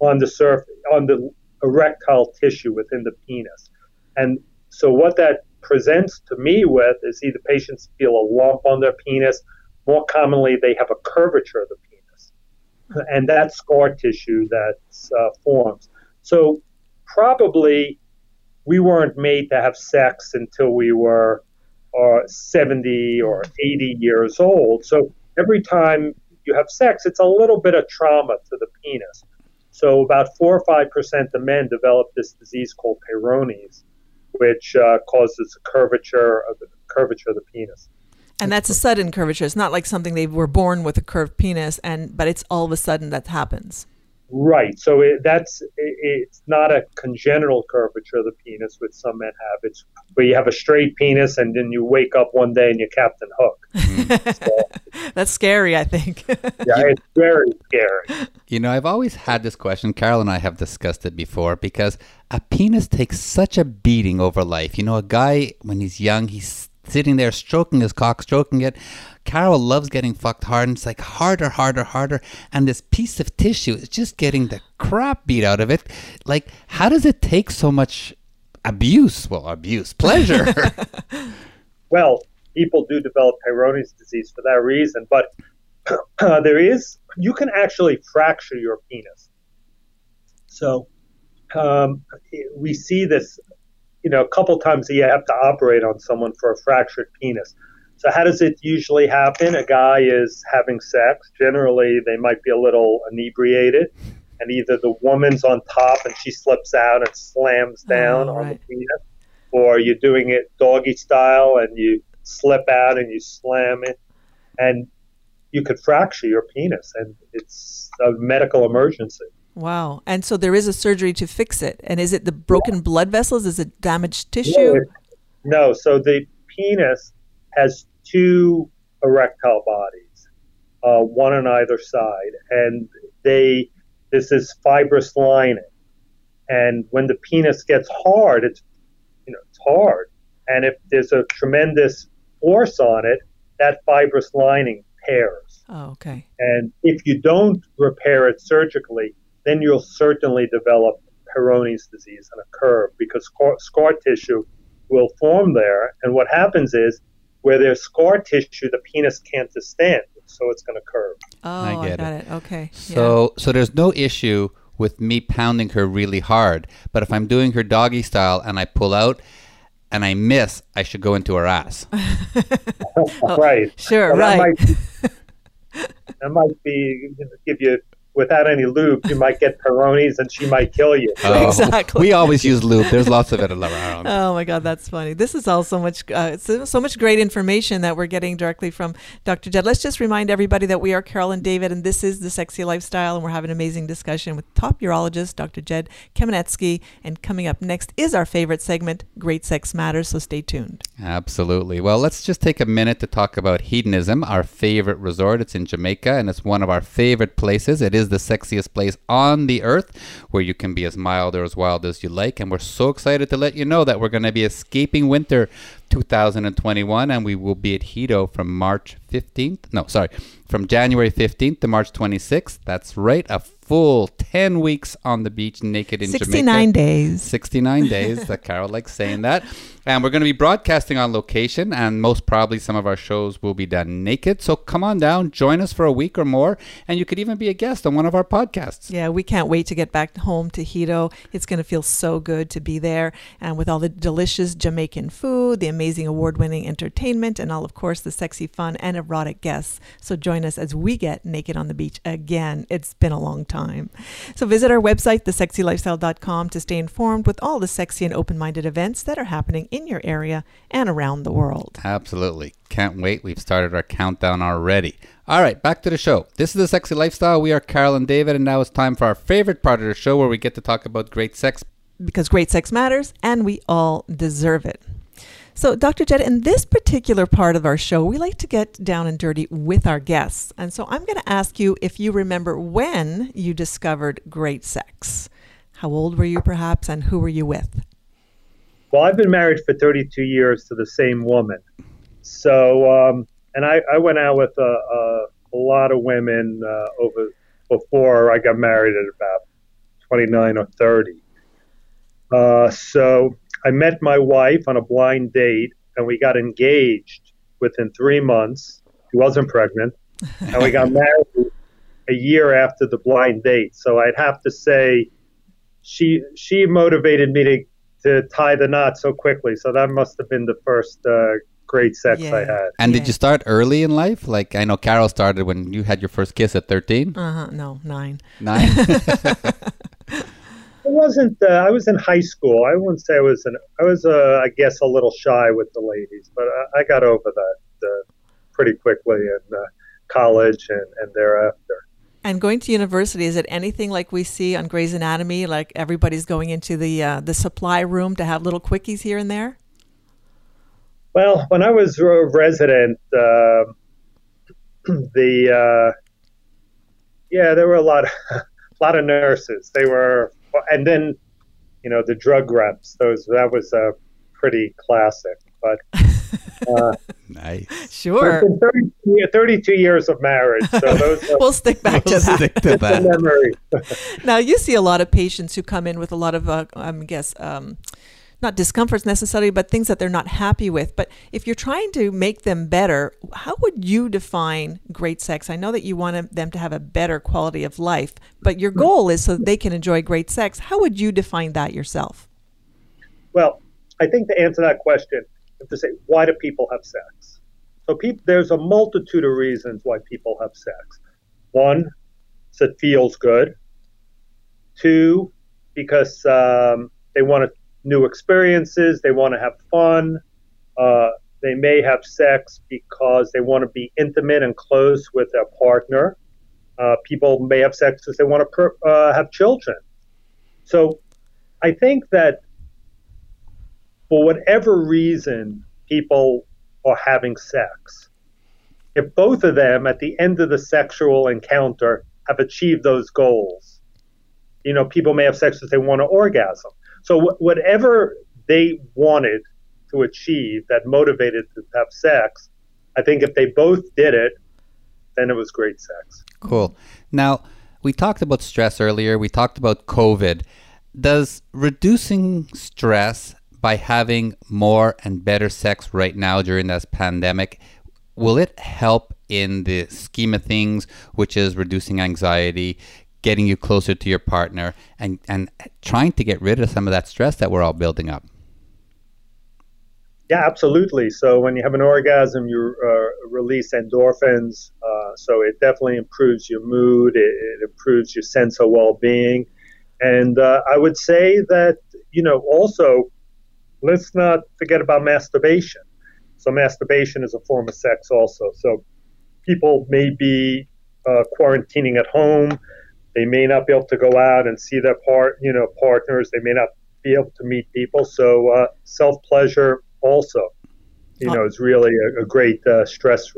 on the surface, on the erectile tissue within the penis. And so, what that presents to me with is either patients feel a lump on their penis, more commonly, they have a curvature of the penis. And that's scar tissue that uh, forms. So, probably we weren't made to have sex until we were uh, 70 or 80 years old. So, every time you have sex, it's a little bit of trauma to the penis. So, about 4 or 5% of men develop this disease called Peyronie's which uh, causes a curvature of the curvature of the penis. And that's a sudden curvature. It's not like something they were born with a curved penis, and but it's all of a sudden that happens. Right. So it, that's it, it's not a congenital curvature of the penis, which some men have. It's where you have a straight penis, and then you wake up one day and you're Captain Hook. so, that's scary. I think. yeah, it's very scary. You know, I've always had this question. Carol and I have discussed it before because a penis takes such a beating over life. You know, a guy when he's young, he's sitting there stroking his cock, stroking it. Carol loves getting fucked hard, and it's like harder, harder, harder. And this piece of tissue is just getting the crap beat out of it. Like, how does it take so much abuse? Well, abuse, pleasure. well, people do develop Peyronie's disease for that reason, but uh, there is, you can actually fracture your penis. So um, we see this you know, a couple times a year, have to operate on someone for a fractured penis. So, how does it usually happen? A guy is having sex. Generally, they might be a little inebriated, and either the woman's on top and she slips out and slams oh, down oh, right. on the penis, or you're doing it doggy style and you slip out and you slam it, and you could fracture your penis, and it's a medical emergency. Wow. And so there is a surgery to fix it. And is it the broken blood vessels? Is it damaged tissue? No. no. So the penis has two erectile bodies, uh, one on either side. And they, this is fibrous lining. And when the penis gets hard, it's, you know, it's hard. And if there's a tremendous force on it, that fibrous lining tears. Oh, okay. And if you don't repair it surgically, then you'll certainly develop Peyronie's disease and a curve because scar, scar tissue will form there. And what happens is where there's scar tissue, the penis can't distend, so it's going to curve. Oh, I, I got it. it. Okay. So, yeah. so there's no issue with me pounding her really hard, but if I'm doing her doggy style and I pull out and I miss, I should go into her ass. oh, right. Sure. Well, right. That might, that might be give you without any lube, you might get Peyronie's and she might kill you. Oh, Exactly. We always use lube. There's lots of it around. Oh my God, that's funny. This is all so much, uh, so, so much great information that we're getting directly from Dr. Jed. Let's just remind everybody that we are Carol and David, and this is the Sexy Lifestyle, and we're having an amazing discussion with top urologist Dr. Jed Kaminetsky. And coming up next is our favorite segment, Great Sex Matters. So stay tuned. Absolutely. Well, let's just take a minute to talk about hedonism, our favorite resort. It's in Jamaica and it's one of our favorite places. It is the sexiest place on the earth where you can be as mild or as wild as you like. And we're so excited to let you know that we're going to be escaping winter 2021 and we will be at Hedo from March 15th. No, sorry, from January 15th to March 26th. That's right, a full 10 weeks on the beach naked in 69 Jamaica. days. 69 days. That Carol likes saying that. And we're going to be broadcasting on location, and most probably some of our shows will be done naked. So come on down, join us for a week or more, and you could even be a guest on one of our podcasts. Yeah, we can't wait to get back home to Hedo. It's going to feel so good to be there and with all the delicious Jamaican food, the amazing award winning entertainment, and all, of course, the sexy fun and erotic guests. So join us as we get naked on the beach again. It's been a long time. So visit our website, thesexylifestyle.com, to stay informed with all the sexy and open minded events that are happening in your area and around the world. Absolutely. Can't wait. We've started our countdown already. All right, back to the show. This is the Sexy Lifestyle. We are Carol and David, and now it's time for our favorite part of the show where we get to talk about great sex. because great sex matters and we all deserve it. So, Dr. Jed, in this particular part of our show, we like to get down and dirty with our guests. And so I'm going to ask you if you remember when you discovered great sex. How old were you, perhaps, and who were you with? Well, I've been married for 32 years to the same woman. So, um, and I, I went out with a, a, a lot of women uh, over before I got married at about 29 or 30. Uh, so I met my wife on a blind date, and we got engaged within three months. She wasn't pregnant, and we got married a year after the blind date. So I'd have to say, she she motivated me to to tie the knot so quickly. So that must have been the first uh, great sex I had. And Yeah. did you start early in life? Like, I know Carol started when you had your first kiss at 13, Uh huh. No, nine. 9. It wasn't. Uh, I was in high school. I wouldn't say I was. An, I was, uh, I guess, a little shy with the ladies, but I, I got over that uh, pretty quickly in uh, college and, and thereafter. And going to university, is it anything like we see on Grey's Anatomy? Like everybody's going into the uh, the supply room to have little quickies here and there? Well, when I was a resident, uh, the uh, yeah, there were a lot, a lot of nurses. They were, and then you know the drug reps. Those that was uh, pretty classic. But uh, nice. Sure. it's been 30, yeah, 32 years of marriage, so those are we'll stick back to We'll that. stick to that. memory. Now you see a lot of patients who come in with a lot of, uh, I guess, um, not discomforts necessarily, but things that they're not happy with. But if you're trying to make them better, how would you define great sex? I know that you want them to have a better quality of life, but your goal is so that they can enjoy great sex. How would you define that yourself? Well, I think to answer that question, you have to say, why do people have sex? So peop there's a multitude of reasons why people have sex. One, is it feels good. Two, because um, they want new experiences, they want to have fun. Uh, they may have sex because they want to be intimate and close with their partner. Uh, people may have sex because they want to per- uh, have children. So I think that for whatever reason people are having sex, if both of them at the end of the sexual encounter have achieved those goals, you know, people may have sex because they want to orgasm. So wh- whatever they wanted to achieve that motivated them to have sex, I think if they both did it, then it was great sex. Cool. Now, we talked about stress earlier. We talked about COVID. Does reducing stress by having more and better sex right now during this pandemic will it help in the scheme of things, which is reducing anxiety, getting you closer to your partner, and and trying to get rid of some of that stress that we're all building up? Yeah, absolutely. So when you have an orgasm, you uh, release endorphins, uh, so it definitely improves your mood. It, it improves your sense of well-being, and uh, I would say that you know also let's not forget about masturbation. So masturbation is a form of sex also. So people may be uh, quarantining at home. They may not be able to go out and see their part, you know, partners. They may not be able to meet people. So uh, self pleasure also, you know, is really a, a great uh, stress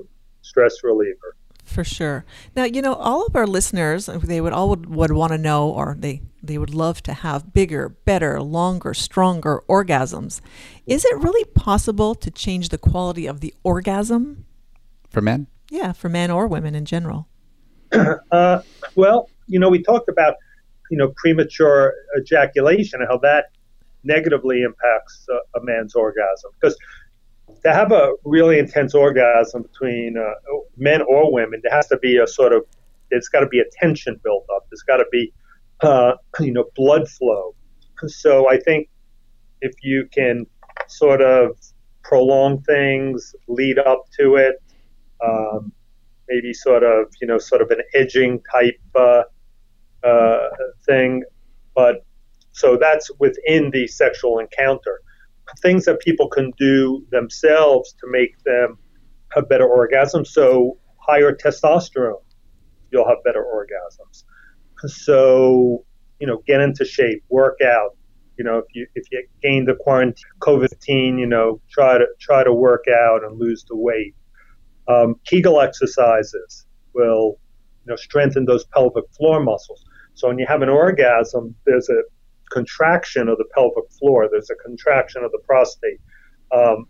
stress reliever. For sure. Now, you know, all of our listeners, they would all would, would want to know, or they they would love to have bigger, better, longer, stronger orgasms. Is it really possible to change the quality of the orgasm for men? Yeah, for men or women in general. uh, well, you know, we talked about you know premature ejaculation and how that negatively impacts uh, a man's orgasm because to have a really intense orgasm between uh, men or women, there has to be a sort of there's got to be a tension built up. There's got to be uh, you know blood flow. So I think if you can sort of prolong things, lead up to it, um, maybe sort of you know sort of an edging type uh, uh, thing, but so that's within the sexual encounter. Things that people can do themselves to make them have better orgasms. So higher testosterone, you'll have better orgasms. So you know, get into shape, work out. You know, if you if you gain the quarantine COVID-19, you know, try to try to work out and lose the weight. Um, Kegel exercises will, you know, strengthen those pelvic floor muscles. So when you have an orgasm, there's a contraction of the pelvic floor. There's a contraction of the prostate. Um,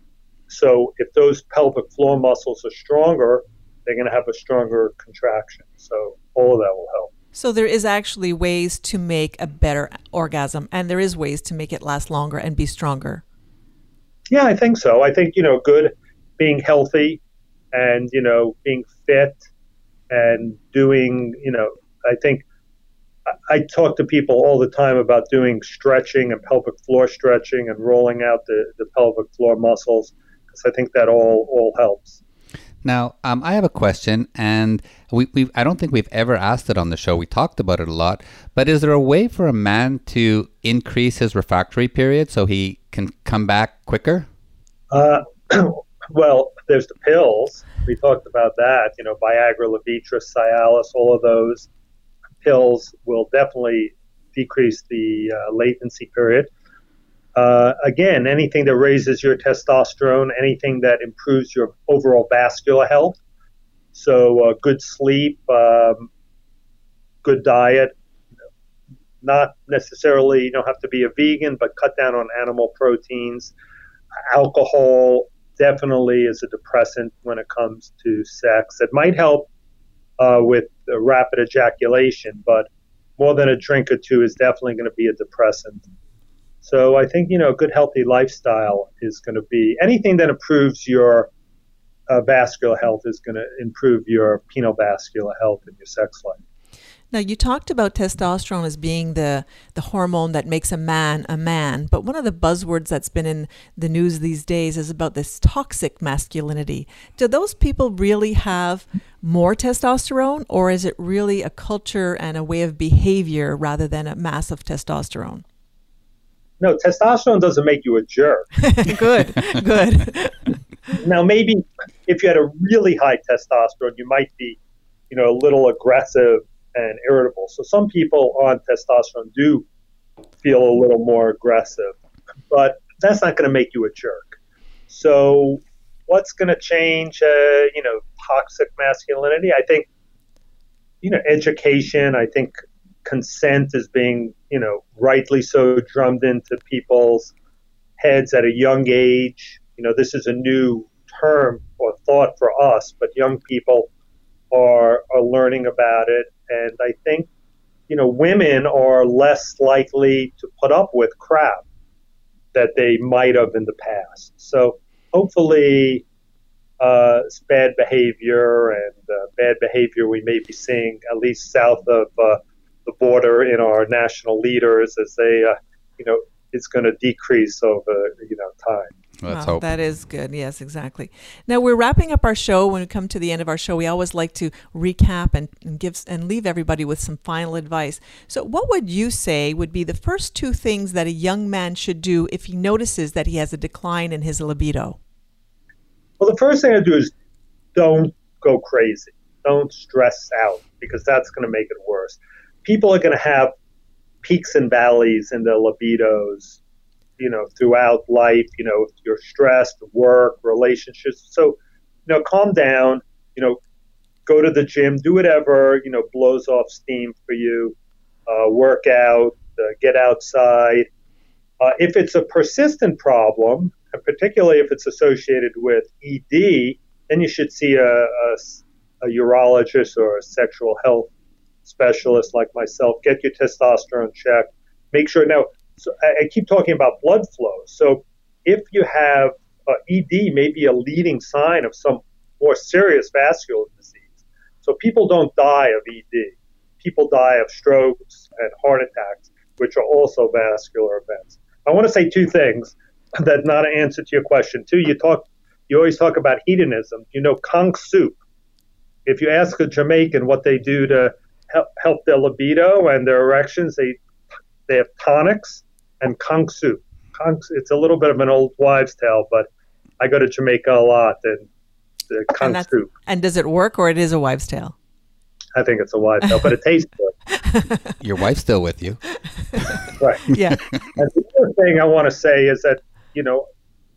so if those pelvic floor muscles are stronger, they're going to have a stronger contraction. So all of that will help. So there is actually ways to make a better orgasm, and there is ways to make it last longer and be stronger. Yeah, I think so. I think you know, good being healthy, and you know, being fit, and doing you know, I think I talk to people all the time about doing stretching and pelvic floor stretching and rolling out the, the pelvic floor muscles because I think that all all helps. Now, um, I have a question, and we, we I don't think we've ever asked it on the show. We talked about it a lot, but is there a way for a man to increase his refractory period so he can come back quicker? Uh, well, there's the pills. We talked about that. You know, Viagra, Levitra, Cialis, all of those pills will definitely decrease the uh, latency period. Uh, again, anything that raises your testosterone, anything that improves your overall vascular health. So, uh, good sleep, um, good diet. Not necessarily, you don't have to be a vegan, but cut down on animal proteins. Alcohol definitely is a depressant when it comes to sex. It might help uh, with rapid ejaculation, but more than a drink or two is definitely going to be a depressant. So I think you know a good healthy lifestyle is going to be anything that improves your uh, vascular health is going to improve your penile vascular health and your sex life. Now you talked about testosterone as being the the hormone that makes a man a man, but one of the buzzwords that's been in the news these days is about this toxic masculinity. Do those people really have more testosterone or is it really a culture and a way of behavior rather than a mass of testosterone? No, testosterone doesn't make you a jerk. good, good. now, maybe if you had a really high testosterone, you might be, you know, a little aggressive and irritable. So some people on testosterone do feel a little more aggressive, but that's not going to make you a jerk. So what's going to change? Uh, you know, toxic masculinity. I think, you know, education. I think consent is being, you know, rightly so drummed into people's heads at a young age. You know, this is a new term or thought for us, but young people are are learning about it, and I think you know women are less likely to put up with crap that they might have in the past. So hopefully, uh, bad behavior and uh, bad behavior we may be seeing at least south of uh, the border in our national leaders as they, uh, you know, it's going to decrease over you know time. Let's Wow, hope. That is good. Yes, exactly. Now we're wrapping up our show. When we come to the end of our show, we always like to recap and, and give and leave everybody with some final advice. So, what would you say would be the first two things that a young man should do if he notices that he has a decline in his libido? Well, the first thing I do is don't go crazy. Don't stress out because that's going to make it worse. People are going to have peaks and valleys in their libidos, you know, throughout life. You know, if you're stressed, work, relationships. So, you know, calm down. You know, go to the gym, do whatever you know blows off steam for you. Uh, work out, uh, get outside. Uh, if it's a persistent problem, and particularly if it's associated with ED, then you should see a, a, a urologist or a sexual health specialist like myself. Get your testosterone checked. Make sure. Now, so I, keep talking about blood flow. So if you have uh, ED, may be a leading sign of some more serious vascular disease. So people don't die of ED. People die of strokes and heart attacks, which are also vascular events. I want to say two things that not an answer to your question. Two, you talk, you always talk about hedonism. You know, conch soup. If you ask a Jamaican what they do to help, help their libido and their erections, they they have tonics and conch soup. Conch, it's a little bit of an old wives' tale, but I go to Jamaica a lot, and the conch that's- soup. And does it work, or it is a wives' tale? I think it's a wives' tale, but it tastes good. Your wife's still with you. Right. Yeah. And the other thing I want to say is that, you know,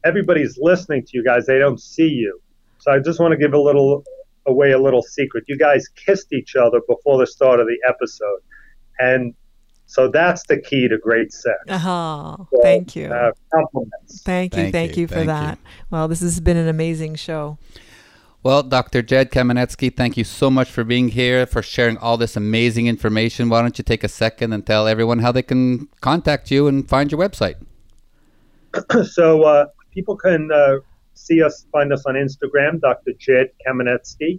everybody's listening to you guys. They don't see you. So I just want to give a little away a little secret. You guys kissed each other before the start of the episode. And so that's the key to great sex. Oh, So, thank you. Uh, compliments. Thank you. Thank Thank you, you for thank that. Well, this has been an amazing show. Well, Dr. Jed Kaminetsky, thank you so much for being here, for sharing all this amazing information. Why don't you take a second and tell everyone how they can contact you and find your website? so uh, people can uh, see us, find us on Instagram, Dr. Jed Kaminetsky.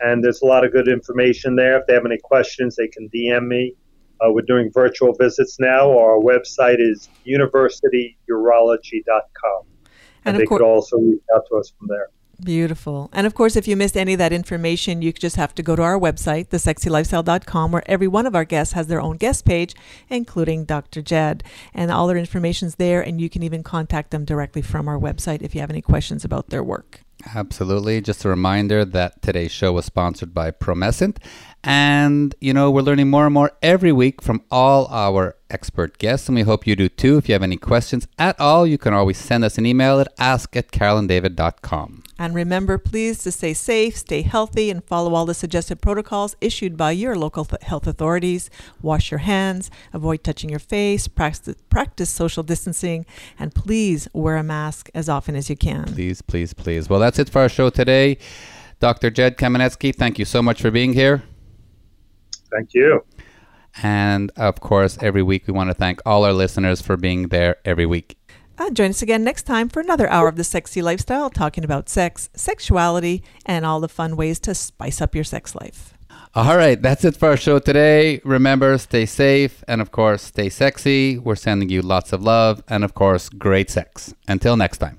And there's a lot of good information there. If they have any questions, they can DM me. Uh, we're doing virtual visits now. Our website is universityurology.com. And And, of they could also reach out to us from there. Beautiful. And of course, if you missed any of that information, you just have to go to our website, thesexylifestyle.com, where every one of our guests has their own guest page, including Dr. Jed. And all their information's there, and you can even contact them directly from our website if you have any questions about their work. Absolutely. Just a reminder that today's show was sponsored by Promescent. And, you know, we're learning more and more every week from all our expert guests, and we hope you do too. If you have any questions at all, you can always send us an email at ask at carolanddavid.com. And remember, please, to stay safe, stay healthy, and follow all the suggested protocols issued by your local th- health authorities. Wash your hands, avoid touching your face, practice, practice social distancing, and please wear a mask as often as you can. Please, please, please. Well, that's it for our show today. Dr. Jed Kaminetsky, thank you so much for being here. Thank you. And of course, every week we want to thank all our listeners for being there every week. Uh, join us again next time for another hour of the sexy lifestyle, talking about sex, sexuality, and all the fun ways to spice up your sex life. All right, that's it for our show today. Remember, stay safe and, of course, stay sexy. We're sending you lots of love and, of course, great sex. Until next time.